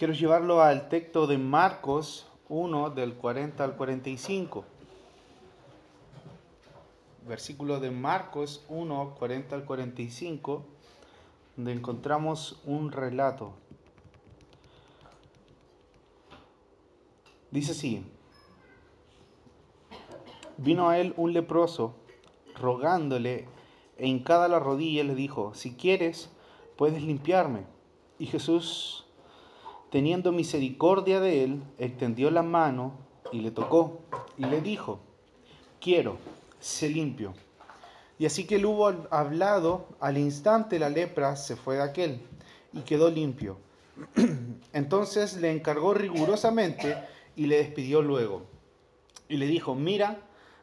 quiero llevarlo al texto de Marcos 1 del 40 al 45. Versículo de Marcos 1, 40 al 45, donde encontramos un relato. Dice así, vino a él un leproso, rogándole, e hincada la rodilla le dijo, si quieres, puedes limpiarme. Y Jesús, teniendo misericordia de él, extendió la mano y le tocó, y le dijo, quiero, sé limpio. Y así que él hubo hablado, al instante la lepra se fue de aquel, y quedó limpio. Entonces le encargó rigurosamente, y le despidió luego. Y le dijo, mira,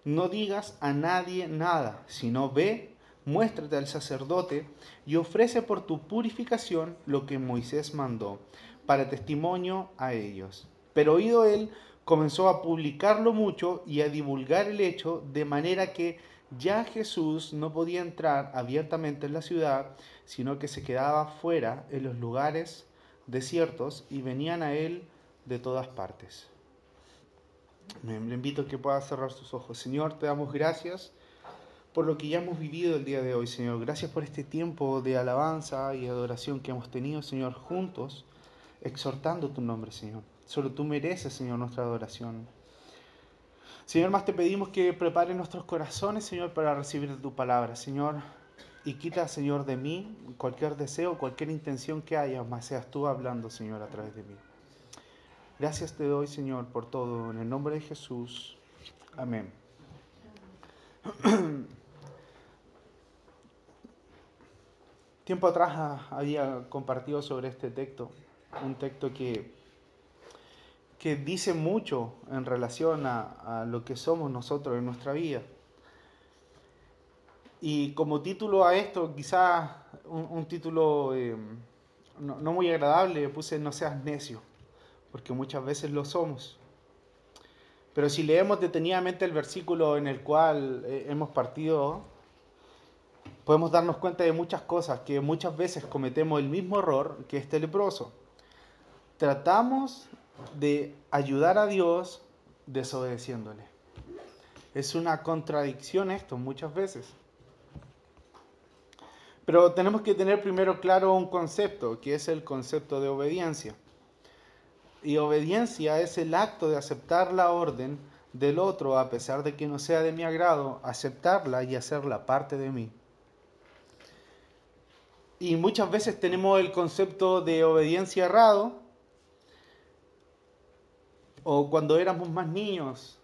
no digas a nadie nada, sino ve, muéstrate al sacerdote y ofrece por tu purificación lo que Moisés mandó, para testimonio a ellos. Pero oído él, comenzó a publicarlo mucho y a divulgar el hecho, de manera que ya Jesús no podía entrar abiertamente en la ciudad, sino que se quedaba fuera en los lugares desiertos y venían a él de todas partes. Le invito a que pueda cerrar sus ojos. Señor, te damos gracias por lo que ya hemos vivido el día de hoy, Señor. Gracias por este tiempo de alabanza y adoración que hemos tenido, Señor, juntos, exhortando tu nombre, Señor. Solo tú mereces, Señor, nuestra adoración. Señor, más te pedimos que prepare nuestros corazones, Señor, para recibir tu palabra, Señor. Y quita, Señor, de mí cualquier deseo, cualquier intención que haya, más seas tú hablando, Señor, a través de mí. Gracias te doy, Señor, por todo. En el nombre de Jesús. Amén. Tiempo atrás había compartido sobre este texto, un texto que, que dice mucho en relación a, lo que somos nosotros en nuestra vida. Y como título a esto, quizás un, título eh, no, muy agradable, puse No seas necio porque muchas veces lo somos. Pero si leemos detenidamente el versículo en el cual eh, hemos partido, podemos darnos cuenta de muchas cosas, que muchas veces cometemos el mismo error que este leproso. Tratamos de ayudar a Dios desobedeciéndole. Es una contradicción esto muchas veces. Pero tenemos que tener primero claro un concepto, que es el concepto de obediencia. Y obediencia es el acto de aceptar la orden del otro a pesar de que no sea de mi agrado, aceptarla y hacerla parte de mí. Y muchas veces tenemos el concepto de obediencia errado, o cuando éramos más niños,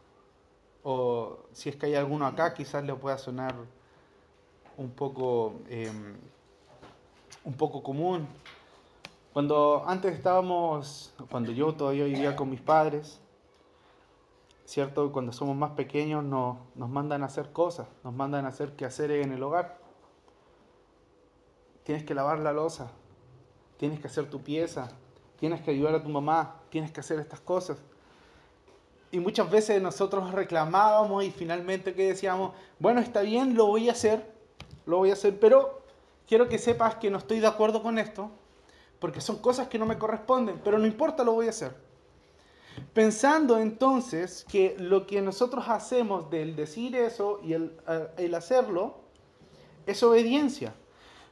o si es que hay alguno acá, quizás le pueda sonar un poco, em, un poco común. Cuando antes estábamos, cuando yo todavía vivía con mis padres, ¿cierto? Cuando somos más pequeños nos, nos mandan a hacer cosas, nos mandan a hacer quehaceres en el hogar. Tienes que lavar la losa, tienes que hacer tu pieza, tienes que ayudar a tu mamá, tienes que hacer estas cosas. Y muchas veces nosotros reclamábamos y finalmente que decíamos, bueno, está bien, lo voy a hacer, lo voy a hacer, pero quiero que sepas que no estoy de acuerdo con esto, porque son cosas que no me corresponden, pero no importa, lo voy a hacer. Pensando entonces que lo que nosotros hacemos del decir eso y el, el hacerlo es obediencia.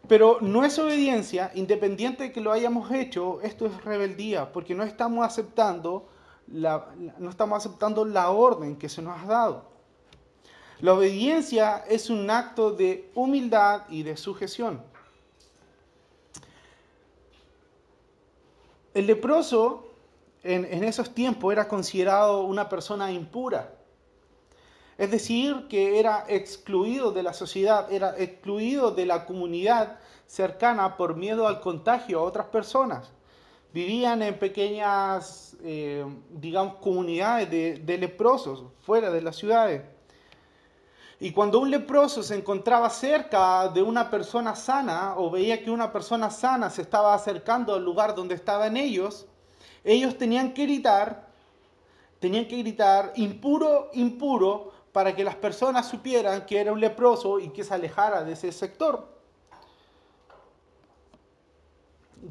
Pero no es obediencia, independiente de que lo hayamos hecho, esto es rebeldía, porque no estamos aceptando la, no estamos aceptando la orden que se nos ha dado. La obediencia es un acto de humildad y de sujeción. El leproso en, esos tiempos era considerado una persona impura. Es decir, que era excluido de la sociedad, era excluido de la comunidad cercana por miedo al contagio a otras personas. Vivían en pequeñas, eh, digamos, comunidades de leprosos fuera de las ciudades. Y cuando un leproso se encontraba cerca de una persona sana o veía que una persona sana se estaba acercando al lugar donde estaban ellos, ellos tenían que gritar, tenían que gritar impuro, impuro, para que las personas supieran que era un leproso y que se alejara de ese sector.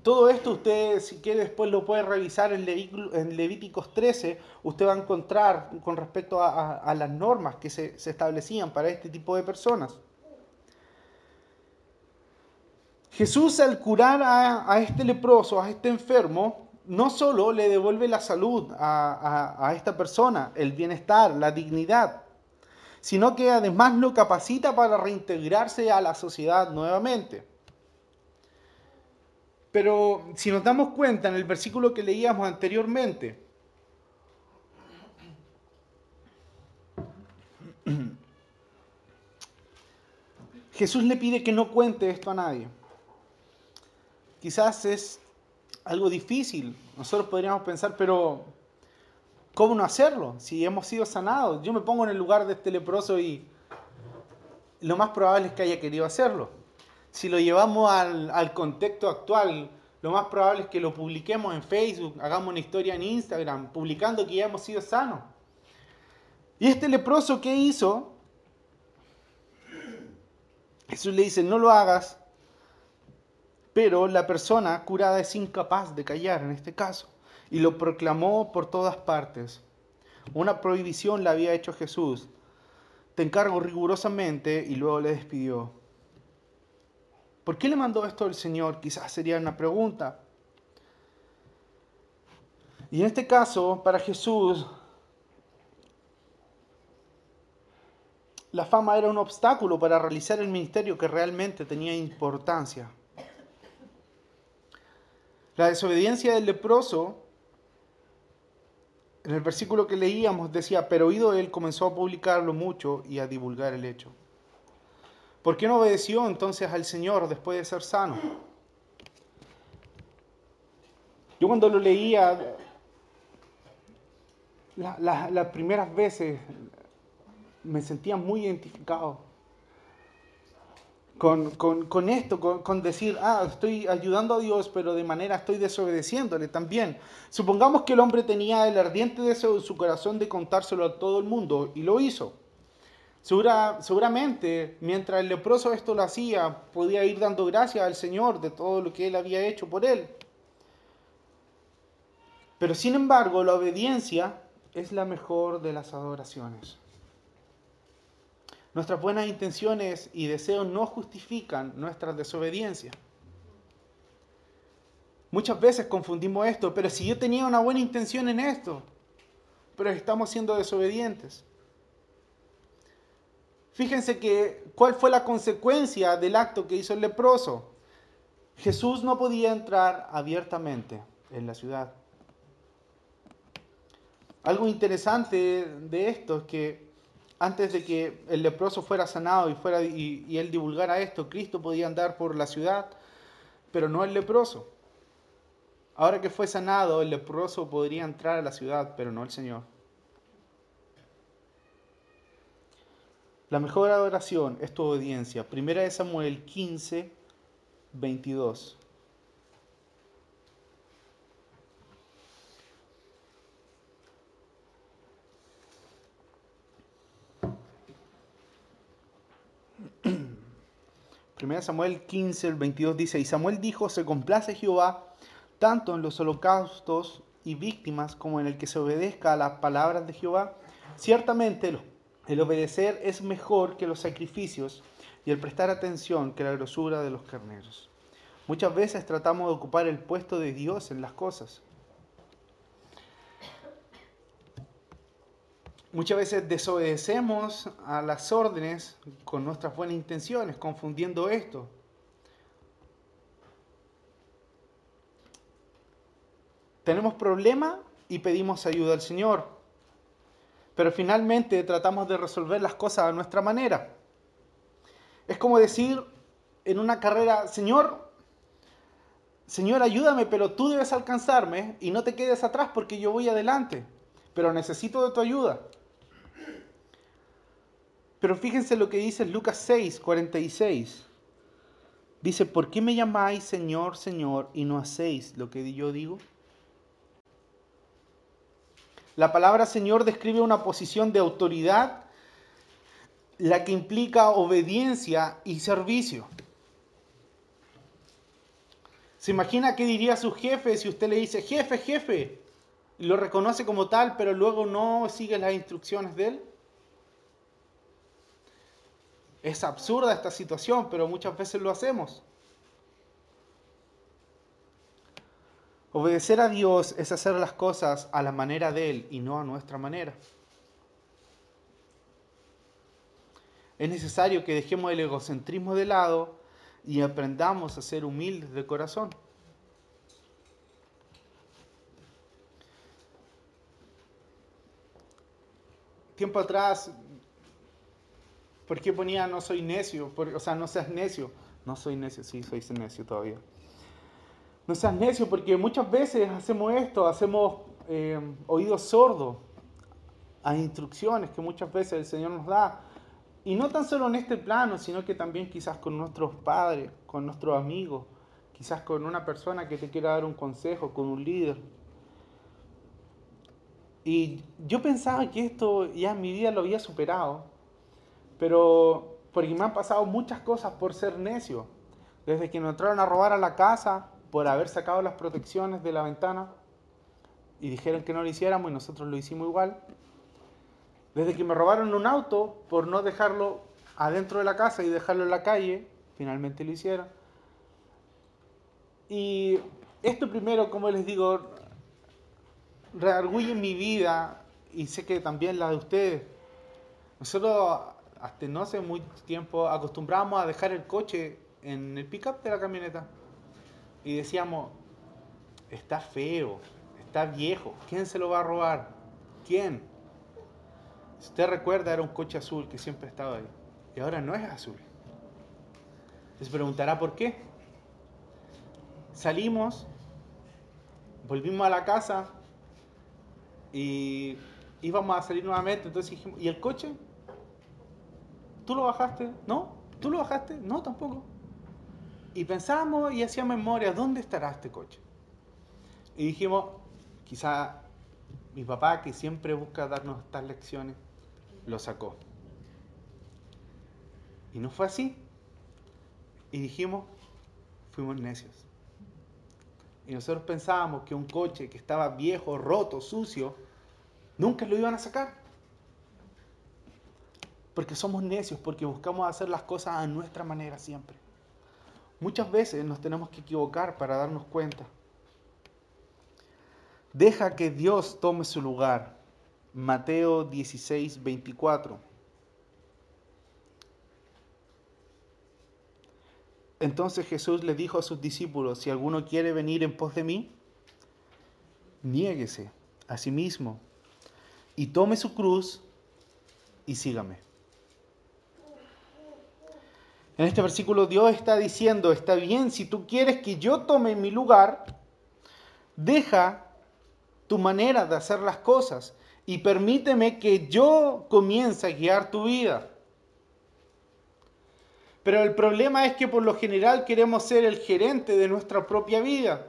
Todo esto usted, si quiere, después lo puede revisar en, Levíticos 13. Usted va a encontrar con respecto a, las normas que se, establecían para este tipo de personas. Jesús al curar a, este leproso, a este enfermo, no solo le devuelve la salud a esta persona, el bienestar, la dignidad, sino que además lo capacita para reintegrarse a la sociedad nuevamente. Pero si nos damos cuenta en el versículo que leíamos anteriormente, Jesús le pide que no cuente esto a nadie. Quizás es algo difícil. Nosotros podríamos pensar, pero ¿cómo no hacerlo? Si hemos sido sanados. Yo me pongo en el lugar de este leproso y lo más probable es que haya querido hacerlo si lo llevamos al, contexto actual, lo más probable es que lo publiquemos en Facebook, hagamos una historia en Instagram, publicando que ya hemos sido sanos. Y este leproso, ¿qué hizo? Jesús le dice, no lo hagas, pero la persona curada es incapaz de callar en este caso, y lo proclamó por todas partes. Una prohibición la había hecho Jesús. Te encargo rigurosamente y luego le despidió. ¿Por qué le mandó esto el Señor? Quizás sería una pregunta. Y en este caso, para Jesús, la fama era un obstáculo para realizar el ministerio que realmente tenía importancia. La desobediencia del leproso, en el versículo que leíamos decía, pero oído él comenzó a publicarlo mucho y a divulgar el hecho. ¿Por qué no obedeció entonces al Señor después de ser sano? Yo cuando lo leía las primeras veces me sentía muy identificado con, esto, con, decir, ah, estoy ayudando a Dios, pero de manera estoy desobedeciéndole también. Supongamos que el hombre tenía el ardiente deseo en su corazón de contárselo a todo el mundo y lo hizo seguramente, mientras el leproso esto lo hacía, podía ir dando gracias al Señor de todo lo que Él había hecho por él. Pero sin embargo, la obediencia es la mejor de las adoraciones. Nuestras buenas intenciones y deseos no justifican nuestra desobediencia. Muchas veces confundimos esto, pero si yo tenía una buena intención en esto, pero estamos siendo desobedientes. Fíjense que cuál fue la consecuencia del acto que hizo el leproso. Jesús no podía entrar abiertamente en la ciudad. Algo interesante de esto es que antes de que el leproso fuera sanado y, fuera, y, y él divulgara esto, Cristo podía andar por la ciudad, pero no el leproso. Ahora que fue sanado, el leproso podría entrar a la ciudad, pero no el Señor. La mejor adoración es tu obediencia. Primera de Samuel 15, 22. Primera Samuel 15, el 22 dice, y Samuel dijo, se complace Jehová tanto en los holocaustos y víctimas como en el que se obedezca a las palabras de Jehová. Ciertamente los el obedecer es mejor que los sacrificios y el prestar atención que la grosura de los carneros. Muchas veces tratamos de ocupar el puesto de Dios en las cosas. Muchas veces desobedecemos a las órdenes con nuestras buenas intenciones, confundiendo esto. Tenemos problema y pedimos ayuda al Señor pero finalmente tratamos de resolver las cosas a nuestra manera. Es como decir en una carrera, Señor, Señor, ayúdame, pero tú debes alcanzarme y no te quedes atrás porque yo voy adelante, pero necesito de tu ayuda. Pero fíjense lo que dice Lucas 6, 46. Dice, ¿por qué me llamáis Señor, Señor y no hacéis lo que yo digo? La palabra Señor describe una posición de autoridad, la que implica obediencia y servicio. ¿Se imagina qué diría su jefe si usted le dice, jefe, jefe? Y lo reconoce como tal, pero luego no sigue las instrucciones de él. Es absurda esta situación, pero muchas veces lo hacemos. Obedecer a Dios es hacer las cosas a la manera de Él y no a nuestra manera. Es necesario que dejemos el egocentrismo de lado y aprendamos a ser humildes de corazón. Tiempo atrás, ¿por qué ponía no soy necio? o sea, no seas necio. No soy necio, sí, soy necio todavía. No seas necio porque muchas veces hacemos esto, hacemos eh, oídos sordos a instrucciones que muchas veces el Señor nos da. Y no tan solo en este plano, sino que también quizás con nuestros padres, con nuestros amigos, quizás con una persona que te quiera dar un consejo, con un líder. Y yo pensaba que esto ya en mi vida lo había superado, pero porque me han pasado muchas cosas por ser necio. Desde que nos entraron a robar a la casa, por haber sacado las protecciones de la ventana y dijeron que no lo hiciéramos y nosotros lo hicimos igual. Desde que me robaron un auto por no dejarlo adentro de la casa y dejarlo en la calle, finalmente lo hicieron. Y esto primero, como les digo, reargulle mi vida y sé que también la de ustedes. Nosotros hasta no hace mucho tiempo acostumbramos a dejar el coche en el pickup de la camioneta y decíamos, está feo, está viejo, ¿quién se lo va a robar? ¿Quién? Si usted recuerda, era un coche azul que siempre estaba ahí. Y ahora no es azul. Se preguntará por qué. Salimos, volvimos a la casa y íbamos a salir nuevamente. Entonces dijimos, ¿y el coche? ¿Tú lo bajaste? ¿No? ¿Tú lo bajaste? No, tampoco. Y pensamos y hacíamos memoria, ¿dónde estará este coche? Y dijimos, quizá mi papá, que siempre busca darnos estas lecciones, lo sacó. Y no fue así. Y dijimos, fuimos necios. Y nosotros pensábamos que un coche que estaba viejo, roto, sucio, nunca lo iban a sacar. Porque somos necios, porque buscamos hacer las cosas a nuestra manera siempre. Muchas veces nos tenemos que equivocar para darnos cuenta. Deja que Dios tome su lugar. Mateo 16, 24. Entonces Jesús le dijo a sus discípulos, si alguno quiere venir en pos de mí, niéguese a sí mismo y tome su cruz y sígame. En este versículo Dios está diciendo, está bien, si tú quieres que yo tome mi lugar, deja tu manera de hacer las cosas y permíteme que yo comience a guiar tu vida. Pero el problema es que por lo general queremos ser el gerente de nuestra propia vida.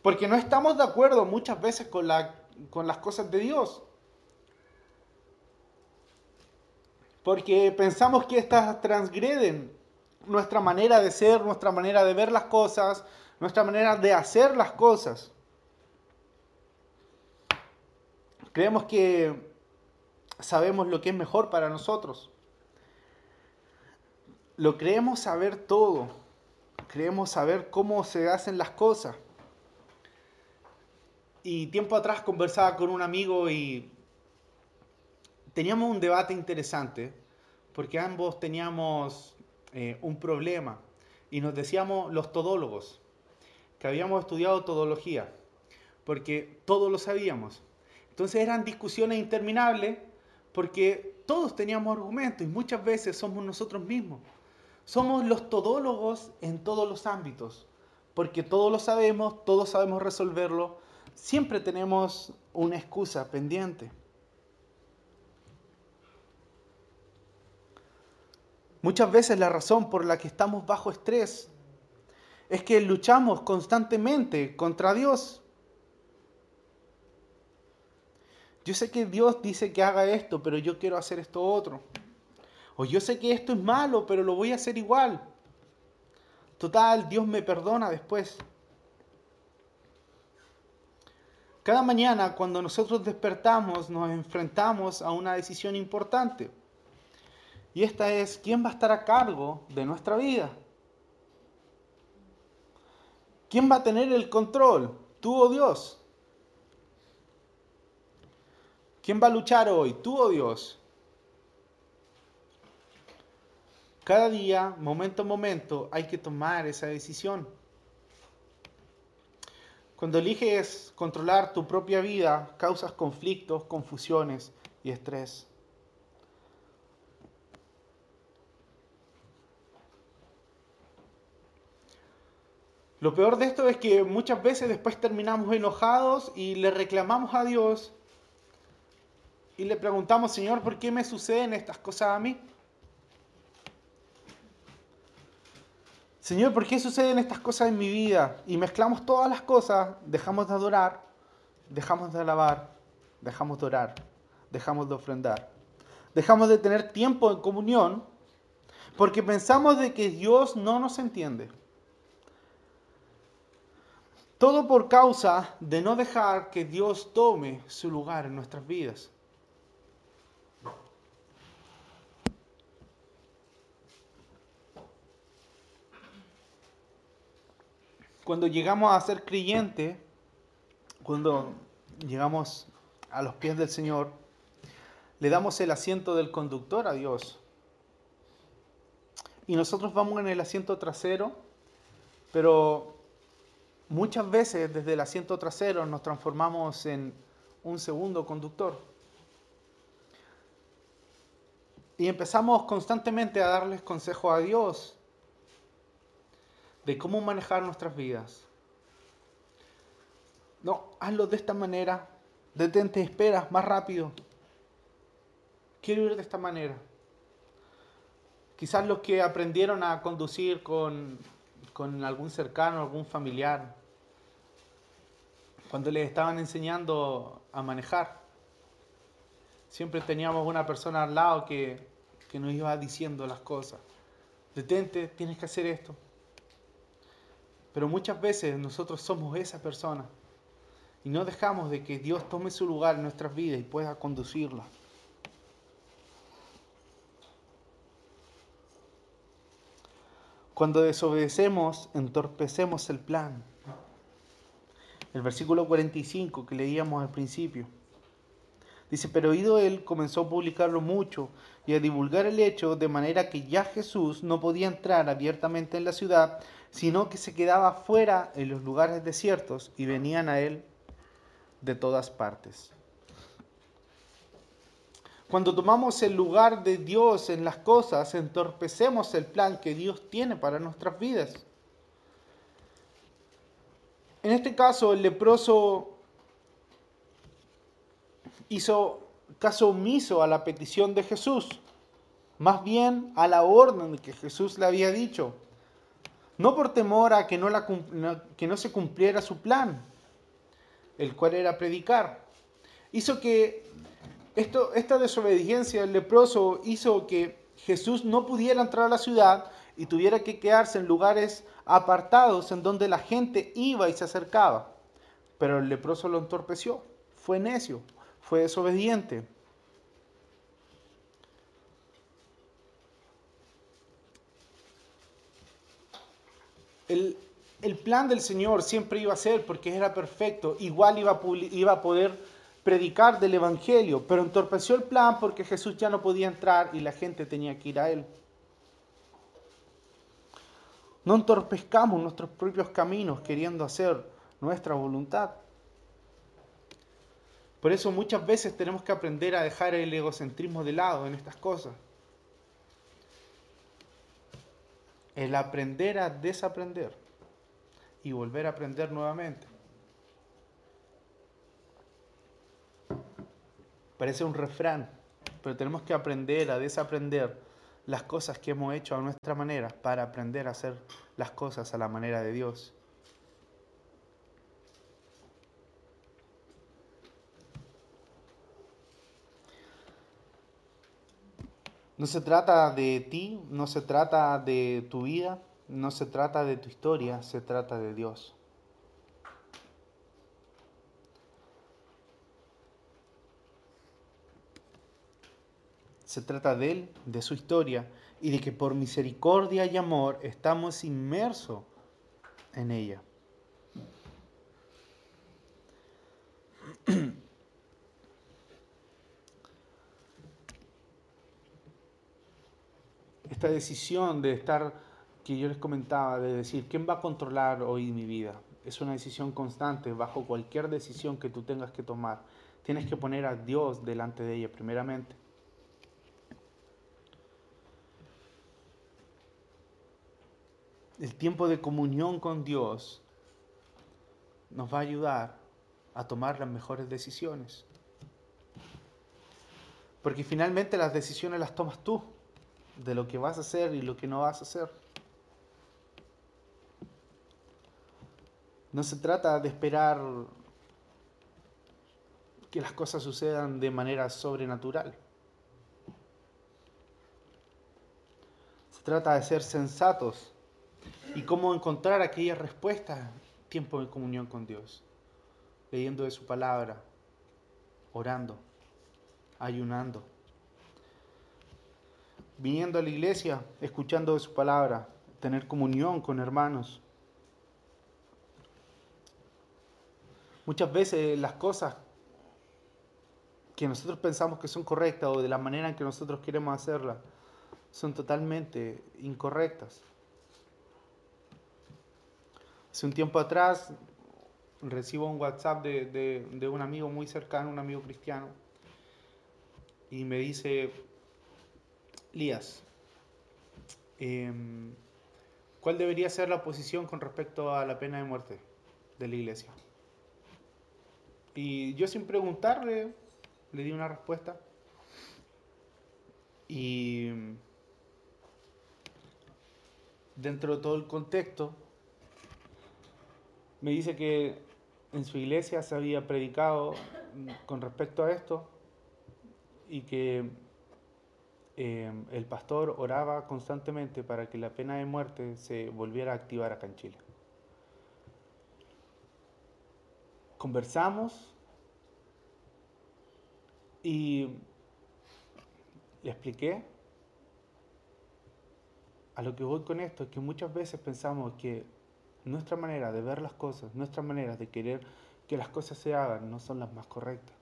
Porque no estamos de acuerdo muchas veces con, con las cosas de Dios. Porque pensamos que estas transgreden nuestra manera de ser, nuestra manera de ver las cosas, nuestra manera de hacer las cosas. Creemos que sabemos lo que es mejor para nosotros. Lo creemos saber todo. Creemos saber cómo se hacen las cosas. Y tiempo atrás conversaba con un amigo y teníamos un debate interesante porque ambos teníamos eh, un problema y nos decíamos los todólogos, que habíamos estudiado todología, porque todos lo sabíamos. Entonces eran discusiones interminables porque todos teníamos argumentos y muchas veces somos nosotros mismos. Somos los todólogos en todos los ámbitos, porque todos lo sabemos, todos sabemos resolverlo, siempre tenemos una excusa pendiente. Muchas veces la razón por la que estamos bajo estrés es que luchamos constantemente contra Dios. Yo sé que Dios dice que haga esto, pero yo quiero hacer esto otro. O yo sé que esto es malo, pero lo voy a hacer igual. Total, Dios me perdona después. Cada mañana cuando nosotros despertamos nos enfrentamos a una decisión importante. Y esta es, ¿quién va a estar a cargo de nuestra vida? ¿Quién va a tener el control? ¿Tú o Dios? ¿Quién va a luchar hoy? ¿Tú o Dios? Cada día, momento a momento, hay que tomar esa decisión. Cuando eliges controlar tu propia vida, causas conflictos, confusiones y estrés. Lo peor de esto es que muchas veces después terminamos enojados y le reclamamos a Dios y le preguntamos, Señor, ¿por qué me suceden estas cosas a mí? Señor, ¿por qué suceden estas cosas en mi vida? Y mezclamos todas las cosas, dejamos de adorar, dejamos de alabar, dejamos de orar, dejamos de ofrendar, dejamos de tener tiempo en comunión porque pensamos de que Dios no nos entiende. Todo por causa de no dejar que Dios tome su lugar en nuestras vidas. Cuando llegamos a ser creyentes, cuando llegamos a los pies del Señor, le damos el asiento del conductor a Dios. Y nosotros vamos en el asiento trasero, pero muchas veces desde el asiento trasero nos transformamos en un segundo conductor. Y empezamos constantemente a darles consejo a Dios de cómo manejar nuestras vidas. No, hazlo de esta manera. Detente, espera, más rápido. Quiero ir de esta manera. Quizás los que aprendieron a conducir con, con algún cercano, algún familiar, cuando les estaban enseñando a manejar, siempre teníamos una persona al lado que, que nos iba diciendo las cosas. Detente, tienes que hacer esto. Pero muchas veces nosotros somos esa persona y no dejamos de que Dios tome su lugar en nuestras vidas y pueda conducirla. Cuando desobedecemos, entorpecemos el plan. El versículo 45 que leíamos al principio. Dice, pero oído él comenzó a publicarlo mucho y a divulgar el hecho de manera que ya Jesús no podía entrar abiertamente en la ciudad, sino que se quedaba fuera en los lugares desiertos y venían a él de todas partes. Cuando tomamos el lugar de Dios en las cosas, entorpecemos el plan que Dios tiene para nuestras vidas. En este caso, el leproso hizo caso omiso a la petición de Jesús, más bien a la orden que Jesús le había dicho, no por temor a que no, se cumpliera su plan, el cual era predicar. Hizo que esta desobediencia del leproso hizo que Jesús no pudiera entrar a la ciudad y tuviera que quedarse en lugares apartados en donde la gente iba y se acercaba. Pero el leproso lo entorpeció, fue necio, fue desobediente. El, plan del Señor siempre iba a ser, porque era perfecto, igual iba a, poder predicar del Evangelio, pero entorpeció el plan porque Jesús ya no podía entrar y la gente tenía que ir a Él. No entorpezcamos nuestros propios caminos queriendo hacer nuestra voluntad. Por eso muchas veces tenemos que aprender a dejar el egocentrismo de lado en estas cosas. El aprender a desaprender y volver a aprender nuevamente. Parece un refrán, pero tenemos que aprender a desaprender las cosas que hemos hecho a nuestra manera para aprender a hacer las cosas a la manera de Dios. No se trata de ti, no se trata de tu vida, no se trata de tu historia, se trata de Dios. Se trata de Él, de su historia, y de que por misericordia y amor estamos inmersos en ella. Esta decisión de estar, que yo les comentaba, de decir, ¿quién va a controlar hoy mi vida? Es una decisión constante bajo cualquier decisión que tú tengas que tomar. Tienes que poner a Dios delante de ella primeramente. El tiempo de comunión con Dios nos va a ayudar a tomar las mejores decisiones. Porque finalmente las decisiones las tomas tú, de lo que vas a hacer y lo que no vas a hacer. No se trata de esperar que las cosas sucedan de manera sobrenatural. Se trata de ser sensatos y cómo encontrar aquellas respuestas tiempo de comunión con Dios leyendo de su palabra, orando, ayunando, viniendo a la iglesia, escuchando de su palabra, tener comunión con hermanos. Muchas veces las cosas que nosotros pensamos que son correctas o de la manera en que nosotros queremos hacerlas son totalmente incorrectas. Hace un tiempo atrás recibo un WhatsApp de, un amigo muy cercano, un amigo cristiano, y me dice, Lías, em, ¿cuál debería ser la posición con respecto a la pena de muerte de la iglesia? Y yo sin preguntarle, le di una respuesta. Y dentro de todo el contexto, me dice que en su iglesia se había predicado con respecto a esto y que eh, el pastor oraba constantemente para que la pena de muerte se volviera a activar acá en Chile. Conversamos y le expliqué a lo que voy con esto es que muchas veces pensamos que nuestra manera de ver las cosas, nuestra manera de querer que las cosas se hagan no son las más correctas.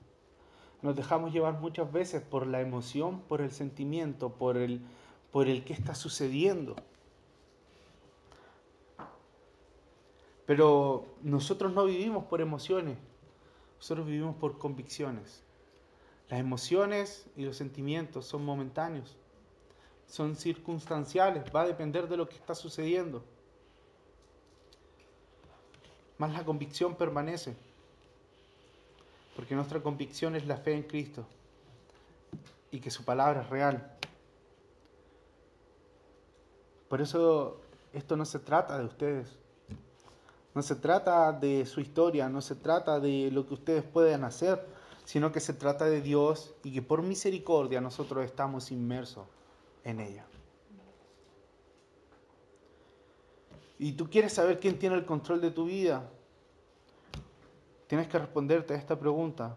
Nos dejamos llevar muchas veces por la emoción, por el sentimiento, por el, por el que está sucediendo. Pero nosotros no vivimos por emociones, nosotros vivimos por convicciones. Las emociones y los sentimientos son momentáneos, son circunstanciales, va a depender de lo que está sucediendo más la convicción permanece. Porque nuestra convicción es la fe en Cristo y que su palabra es real. Por eso esto no se trata de ustedes. No se trata de su historia, no se trata de lo que ustedes puedan hacer, sino que se trata de Dios y que por misericordia nosotros estamos inmersos en ella. Y tú quieres saber quién tiene el control de tu vida, tienes que responderte a esta pregunta.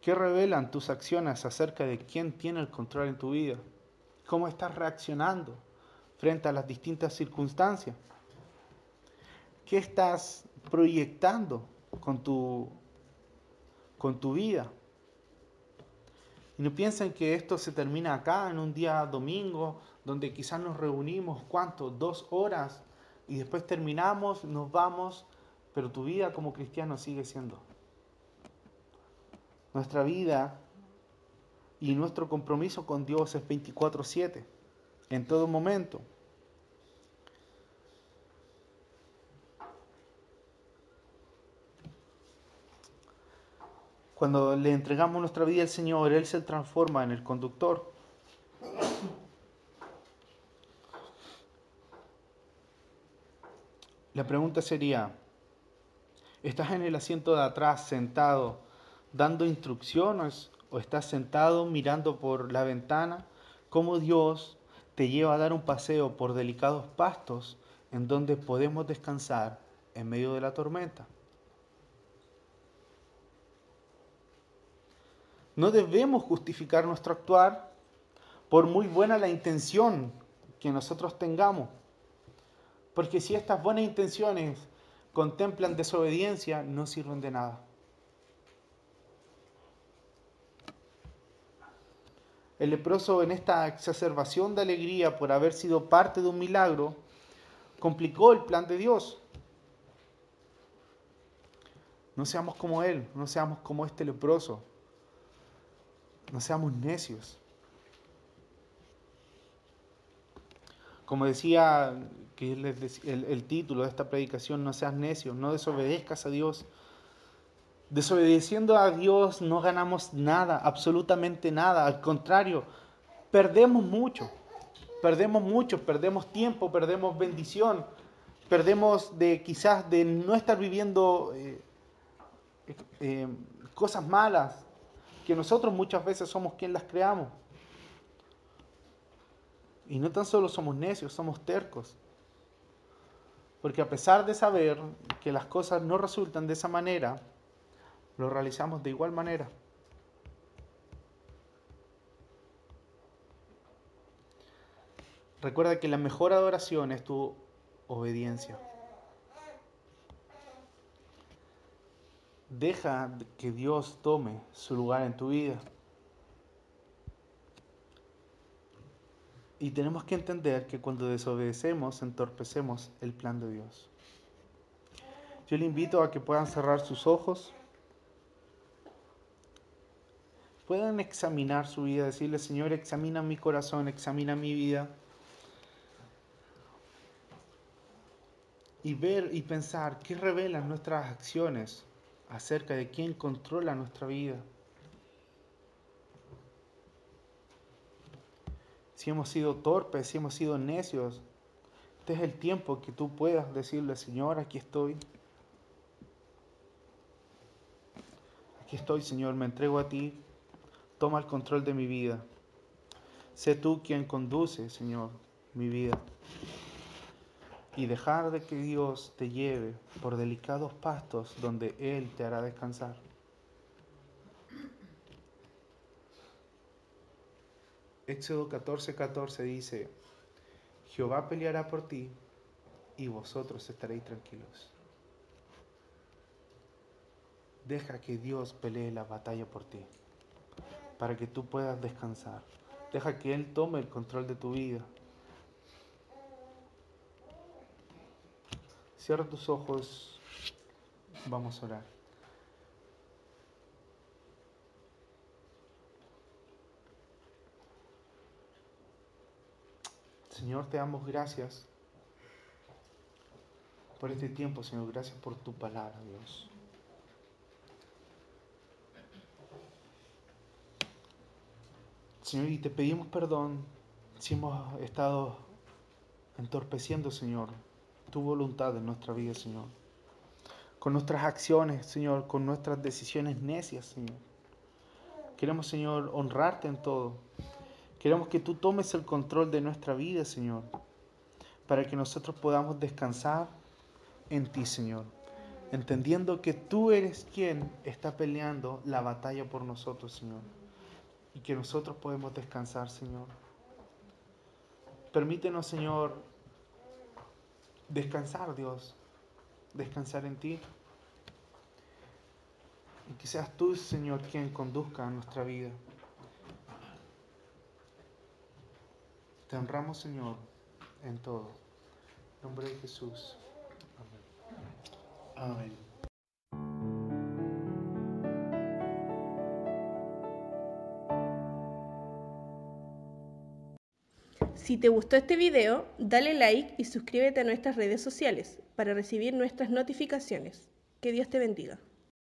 ¿Qué revelan tus acciones acerca de quién tiene el control en tu vida? ¿Cómo estás reaccionando frente a las distintas circunstancias? ¿Qué estás proyectando con tu, con tu vida? Y no piensen que esto se termina acá en un día domingo, donde quizás nos reunimos, ¿cuánto? Dos horas y después terminamos, nos vamos, pero tu vida como cristiano sigue siendo. Nuestra vida y nuestro compromiso con Dios es 24/7, en todo momento. Cuando le entregamos nuestra vida al Señor, Él se transforma en el conductor. La pregunta sería, ¿estás en el asiento de atrás sentado dando instrucciones o estás sentado mirando por la ventana cómo Dios te lleva a dar un paseo por delicados pastos en donde podemos descansar en medio de la tormenta. No debemos justificar nuestro actuar por muy buena la intención que nosotros tengamos. Porque si estas buenas intenciones contemplan desobediencia, no sirven de nada. El leproso en esta exacerbación de alegría por haber sido parte de un milagro, complicó el plan de Dios. No seamos como Él, no seamos como este leproso, no seamos necios. Como decía que el, el, título de esta predicación, no seas necio, no desobedezcas a Dios. Desobedeciendo a Dios no ganamos nada, absolutamente nada. Al contrario, perdemos mucho. Perdemos mucho, perdemos tiempo, perdemos bendición, perdemos de quizás de no estar viviendo eh, eh, cosas malas, que nosotros muchas veces somos quien las creamos. Y no tan solo somos necios, somos tercos. Porque a pesar de saber que las cosas no resultan de esa manera, lo realizamos de igual manera. Recuerda que la mejor adoración es tu obediencia. Deja que Dios tome su lugar en tu vida. Y tenemos que entender que cuando desobedecemos, entorpecemos el plan de Dios. Yo le invito a que puedan cerrar sus ojos, puedan examinar su vida, decirle, Señor, examina mi corazón, examina mi vida. Y ver y pensar qué revelan nuestras acciones acerca de quién controla nuestra vida. Si hemos sido torpes, si hemos sido necios, este es el tiempo que tú puedas decirle, Señor, aquí estoy. Aquí estoy, Señor, me entrego a ti. Toma el control de mi vida. Sé tú quien conduce, Señor, mi vida. Y dejar de que Dios te lleve por delicados pastos donde Él te hará descansar. Éxodo 14, 14 dice, Jehová peleará por ti y vosotros estaréis tranquilos. Deja que Dios pelee la batalla por ti, para que tú puedas descansar. Deja que Él tome el control de tu vida. Cierra tus ojos, vamos a orar. Señor, te damos gracias por este tiempo, Señor. Gracias por tu palabra, Dios. Señor, y te pedimos perdón si hemos estado entorpeciendo, Señor, tu voluntad en nuestra vida, Señor. Con nuestras acciones, Señor, con nuestras decisiones necias, Señor. Queremos, Señor, honrarte en todo. Queremos que tú tomes el control de nuestra vida, Señor, para que nosotros podamos descansar en ti, Señor, entendiendo que tú eres quien está peleando la batalla por nosotros, Señor, y que nosotros podemos descansar, Señor. Permítenos, Señor, descansar, Dios, descansar en ti. Y que seas tú, Señor, quien conduzca nuestra vida. Te honramos, Señor, en todo. En nombre de Jesús. Amén. Amén. Si te gustó este video, dale like y suscríbete a nuestras redes sociales para recibir nuestras notificaciones. Que Dios te bendiga.